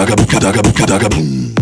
Kadaga, kadaga, kadaga, boom.